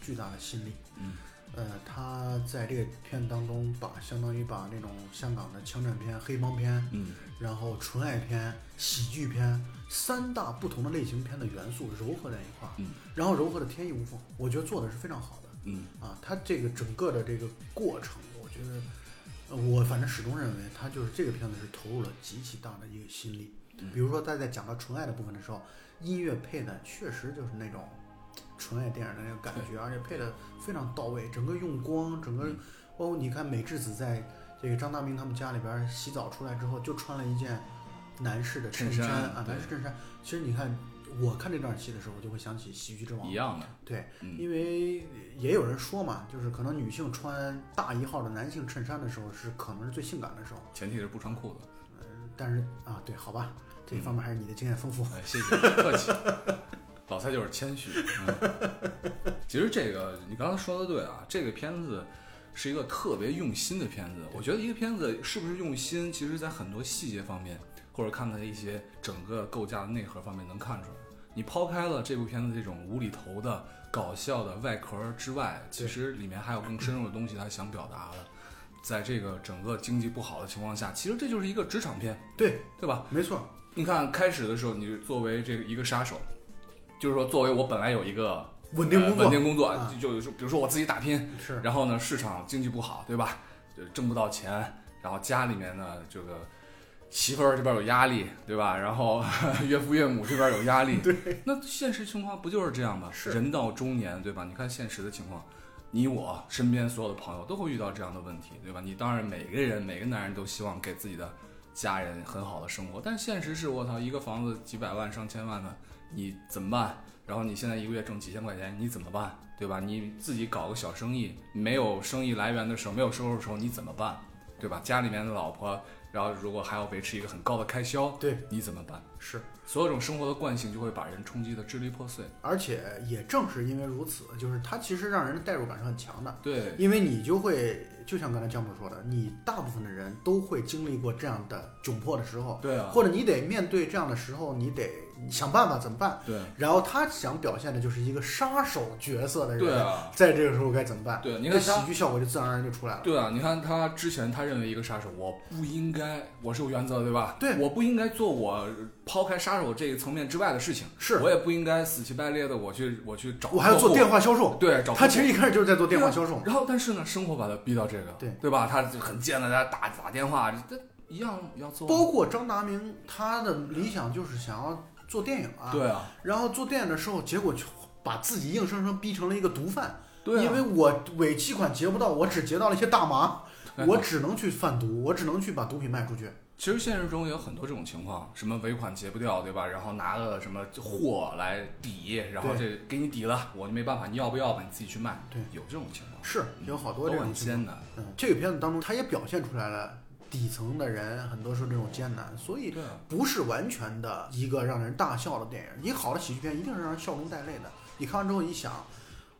巨大的心力。嗯，呃，他在这个片当中把相当于把那种香港的枪战片、黑帮片，嗯，然后纯爱片、喜剧片三大不同的类型片的元素糅合在一块儿，嗯，然后糅合的天衣无缝，我觉得做的是非常好的。嗯啊，他这个整个的这个过程，我觉得，呃我反正始终认为他就是这个片子是投入了极其大的一个心力。嗯比如说他在讲到纯爱的部分的时候，音乐配的确实就是那种纯爱电影的那个感觉，而且配的非常到位，整个用光，整个嗯包括你看美智子在这个张大明他们家里边洗澡出来之后，就穿了一件男士的衬衬衫啊，男士衬衫。其实你看，我看这段戏的时候，我就会想起《喜剧之王一》。样的，对，嗯因为也有人说嘛，就是可能女性穿大一号的男性衬衫的时候是可能是最性感的时候，前提是不穿裤子。但是啊，对，好吧，这方面还是你的经验丰富。哎，谢谢，不客气。<laughs> 老蔡就是谦虚。嗯、其实这个你刚才说的对啊，这个片子是一个特别用心的片子。我觉得一个片子是不是用心，其实在很多细节方面，或者看它的一些整个构架的内核方面能看出来。你抛开了这部片子这种无厘头的、搞笑的外壳之外，其实里面还有更深入的东西，他想表达的。在这个整个经济不好的情况下，其实这就是一个职场片，对，对吧？没错，你看开始的时候，你作为这个一个杀手，就是说作为我本来有一个稳定工作，呃稳定工作，啊就就比如说我自己打拼，是，然后呢市场经济不好，对吧？就挣不到钱，然后家里面呢这个媳妇儿这边有压力，对吧？然后 <laughs> 岳父岳母这边有压力，<laughs> 对，那现实情况不就是这样吗？是人到中年，对吧？你看现实的情况。你我身边所有的朋友都会遇到这样的问题，对吧？你当然每个人每个男人都希望给自己的家人很好的生活，但现实是我操，一个房子几百万上千万的，你怎么办？然后你现在一个月挣几千块钱，你怎么办？对吧？你自己搞个小生意，没有生意来源的时候，没有收入的时候，你怎么办？对吧？家里面的老婆，然后如果还要维持一个很高的开销，对，你怎么办？是，所有这种生活的惯性就会把人冲击的支离破碎。而且也正是因为如此，就是它其实让人的代入感是很强的，对，因为你就会，就像刚才江博说的，你大部分的人都会经历过这样的窘迫的时候，对啊，或者你得面对这样的时候，你得想办法怎么办。对，然后他想表现的就是一个杀手角色的人，对啊，在这个时候该怎么办？对，你看喜剧效果就自然而然就出来了。对啊，你看他之前他认为一个杀手，我不应该，我是有原则的，对吧？对我不应该做我抛开杀手这个层面之外的事情，是。我也不应该死乞白赖的我去我去找，我还要做电，话销售，对，找他其实一开始就是在做电话销售。然后但是呢，生活把他逼到这个，对。对吧？他就很贱的，他打打电话，这一样要做，包括张达明，他的理想就是想要做电影啊，对啊，然后做电影的时候，结果就把自己硬生生逼成了一个毒贩，对啊，因为我尾期款结不到，我只结到了一些大麻，我只能去贩毒，我只能去把毒品卖出去。其实现实中也有很多这种情况，什么尾款结不掉，对吧？然后拿个什么货来抵，然后这给你抵了，我就没办法，你要不要吧？你自己去卖。对，有这种情况，是有好多这种艰难。嗯，这个片子当中，它也表现出来了底层的人很多时候这种艰难，所以不是完全的一个让人大笑的电影。你好的喜剧片一定是让人笑中带泪的。你看完之后一想，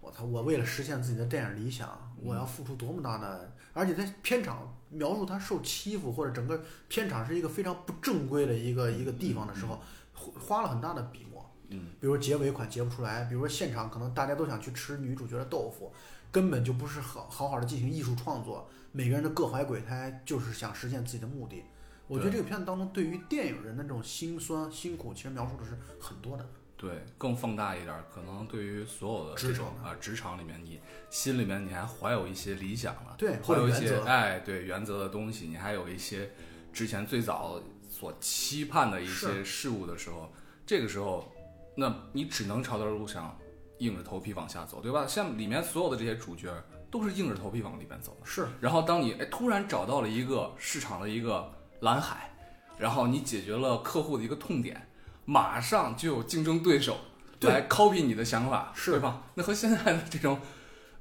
我操，我为了实现自己的电影理想，我要付出多么大的，而且在片场描述他受欺负或者整个片场是一个非常不正规的一个一个地方的时候，花了很大的笔墨。嗯，比如结尾款结不出来，比如说现场可能大家都想去吃女主角的豆腐，根本就不是好好好的进行艺术创作，每个人的各怀鬼胎，就是想实现自己的目的。我觉得这个片子当中对于电影人的这种辛酸辛苦，其实描述的是很多的。对，更放大一点儿，可能对于所有的这职场种啊职场里面，你心里面你还怀有一些理想了，对，会有一些。哎对原则的东西，你还有一些之前最早所期盼的一些事物的时候，这个时候，那你只能朝着路上硬着头皮往下走，对吧？像里面所有的这些主角都是硬着头皮往里边走的。是然后当你哎突然找到了一个市场的一个蓝海，然后你解决了客户的一个痛点，马上就有竞争对手来 copy 你的想法，是。对吧？那和现在的这种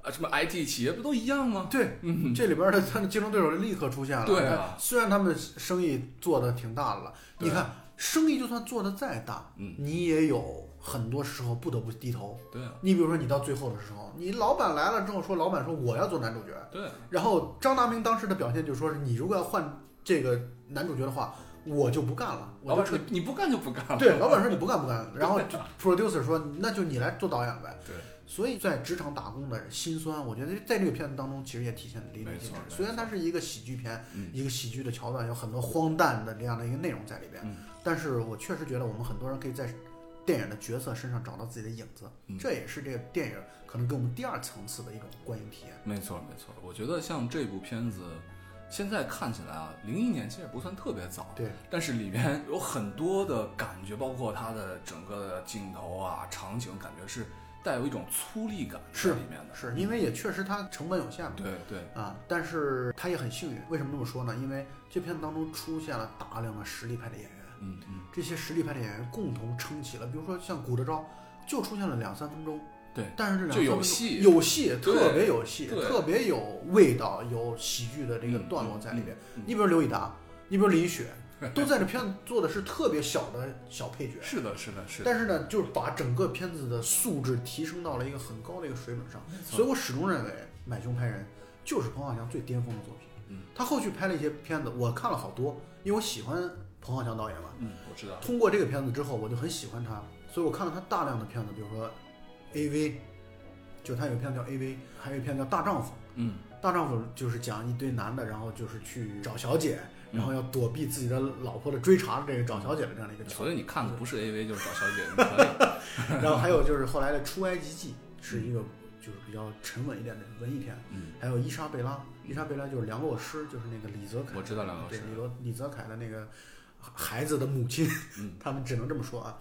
啊什么 IT 企业不都一样吗？对，嗯，这里边的他的竞争对手立刻出现了。对啊。虽然他们生意做的挺大的了，你看生意就算做的再大，嗯。你也有很多时候不得不低头。对啊，你比如说，你到最后的时候，你老板来了之后说，老板说我要做男主角，对。啊，然后张达明当时的表现就是说，你如果要换这个男主角的话，我就不干了，我老板说就彻你你不干就不干了。对，老板说你不干不干，然后 <laughs> producer 说那就你来做导演呗。对，所以在职场打工的心酸，我觉得在这个片子当中其实也体现的淋漓尽致。虽然它是一个喜剧片，嗯一个喜剧的桥段，有很多荒诞的这样的一个内容在里边，嗯但是我确实觉得我们很多人可以在电影的角色身上找到自己的影子，嗯这也是这个电影可能给我们第二层次的一种观影体验。没错没错，我觉得像这部片子，现在看起来啊，零一年其实也不算特别早，对，但是里面有很多的感觉，包括它的整个的镜头啊、场景，感觉是带有一种粗粝感是里面的。是因为也确实它成本有限嘛。对对，啊，但是他也很幸运。为什么这么说呢？因为这片子当中出现了大量的实力派的演员，嗯嗯，这些实力派的演员共同撑起了，比如说像古德昭，就出现了两三分钟，对，但是这两就三分钟有戏有戏，特别有戏，特别有味道，有喜剧的这个嗯段落在里边。嗯嗯你比如刘以达，你比如林雪，<laughs> 都在这片子做的是特别小的小配角。是的，是的，是的。但是呢，就是把整个片子的素质提升到了一个很高的一个水准上，所以我始终认为《买凶拍人》就是彭浩翔最巅峰的作品。嗯，他后续拍了一些片子，我看了好多，因为我喜欢彭浩翔导演嘛。嗯，我知道。通过这个片子之后，我就很喜欢他，所以我看了他大量的片子，比如说 AV，就他有一片叫 AV，还有一片叫《大丈夫》。嗯，大丈夫就是讲一堆男的，然后就是去找小姐，然后要躲避自己的老婆的追查的这个找小姐的这样的一个桥所以你看的不是 AV 就是找小姐，你可以。<laughs> 然后还有就是后来的《出埃及记》是一个就是比较沉稳一点的文艺片，嗯，还有伊莎贝拉，伊莎贝拉就是梁洛施，就是那个李泽楷，我知道梁洛施。对李罗李泽楷的那个孩子的母亲，嗯。<laughs> 他们只能这么说啊。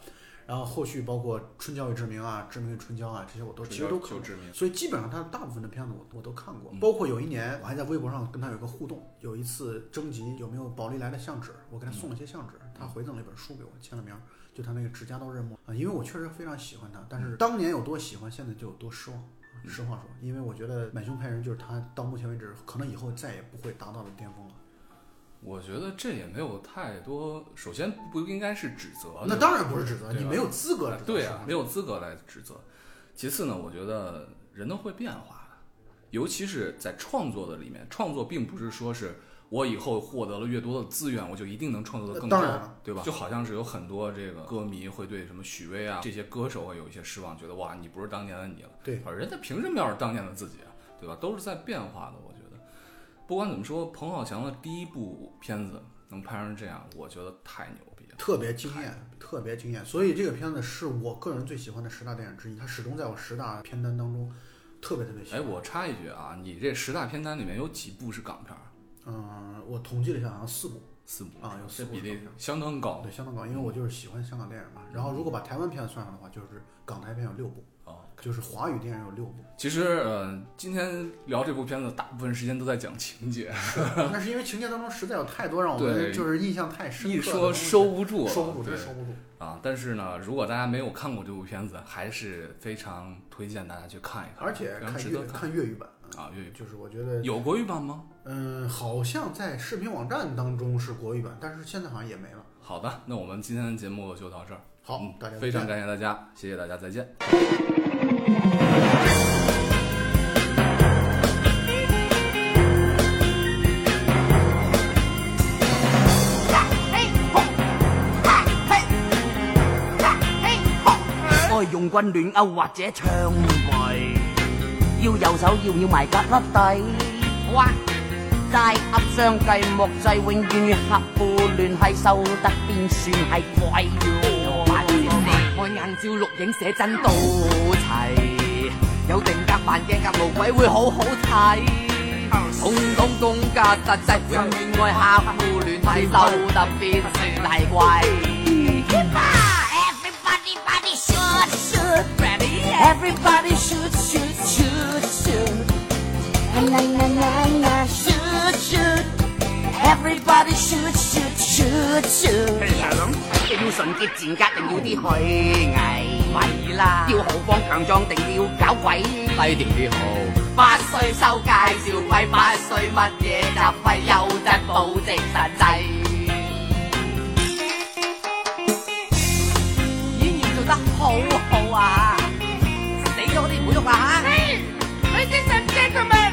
然后后续包括《春娇与志明》啊，《志明与春娇》啊，这些我都其实都看过。所以基本上他大部分的片子我我都看过，嗯包括有一年我还在微博上跟他有一个互动，有一次征集有没有宝丽来的相纸，我给他送了些相纸，他回赠了一本书给我，签了名，就他那个《指甲刀刃墨》啊，因为我确实非常喜欢他，但是当年有多喜欢，现在就有多失望。实话说，因为我觉得《买凶拍人》就是他到目前为止可能以后再也不会达到的巅峰了。我觉得这也没有太多，首先不应该是指责。那当然不是指责，你没有资格指责。对啊，没有资格来指责。其次呢，我觉得人都会变化的，尤其是在创作的里面，创作并不是说是我以后获得了越多的资源，我就一定能创作的更高当然，对吧？就好像是有很多这个歌迷会对什么许巍啊这些歌手会有一些失望，觉得哇，你不是当年的你了。对，而人家凭什么要是当年的自己啊？对吧？都是在变化的，我。不管怎么说，彭浩翔的第一部片子能拍成这样，我觉得太牛逼了。特别惊艳，特别惊艳。所以这个片子是我个人最喜欢的十大电影之一，它始终在我十大片单当中特别特别喜欢哎，我插一句啊，你这十大片单里面有几部是港片儿？嗯，我统计了一下，好像四部四部啊，有四部比例相当高对，相当高，因为我就是喜欢香港电影嘛。然后如果把台湾片算上的话，就是港台片有六部，哦。就是华语电影有六部。其实呃，今天聊这部片子，大部分时间都在讲情节，那是因为情节当中实在有太多让我们就是印象太深刻一说收不住，收不住，对真收不住。啊。但是呢，如果大家没有看过这部片子，还是非常推荐大家去看一看，而且看粤看看粤语版，啊。粤语就是我觉得，有国语版吗？嗯，好像在视频网站当中是国语版，但是现在好像也没了。好的，那我们今天的节目就到这儿。好嗯，大家非常感谢大家，谢谢大家，再见。爱用棍乱勾或者枪毙，要右手要要埋格粒底。哇！斋鸭相计莫制，永远合乎联系受得边算系贵。要拍片嚟，爱硬照录影写真都齐。有定格扮鏡夾無鬼會好好睇。統統公價實際，永遠愛客戶聯繫，收得邊算係貴。Everybody, body, shoot, shoot, shoot, shoot, shoot, shoot. Everybody, shoot, shoot, shoot, shoot. 要純潔賤格定要啲虛偽？咪啦，要豪放強壯定要搞鬼？低調啲好。八歲收介紹費，八歲乜嘢雜費，優質保值實際。演員做得好好啊！死咗嗰啲唔好喐啊嚇！Ladies and gentlemen，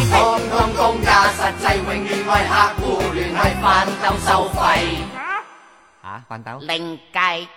啦。通通公價實際永远为客户联系翻斗收費。嚇，翻斗？另計。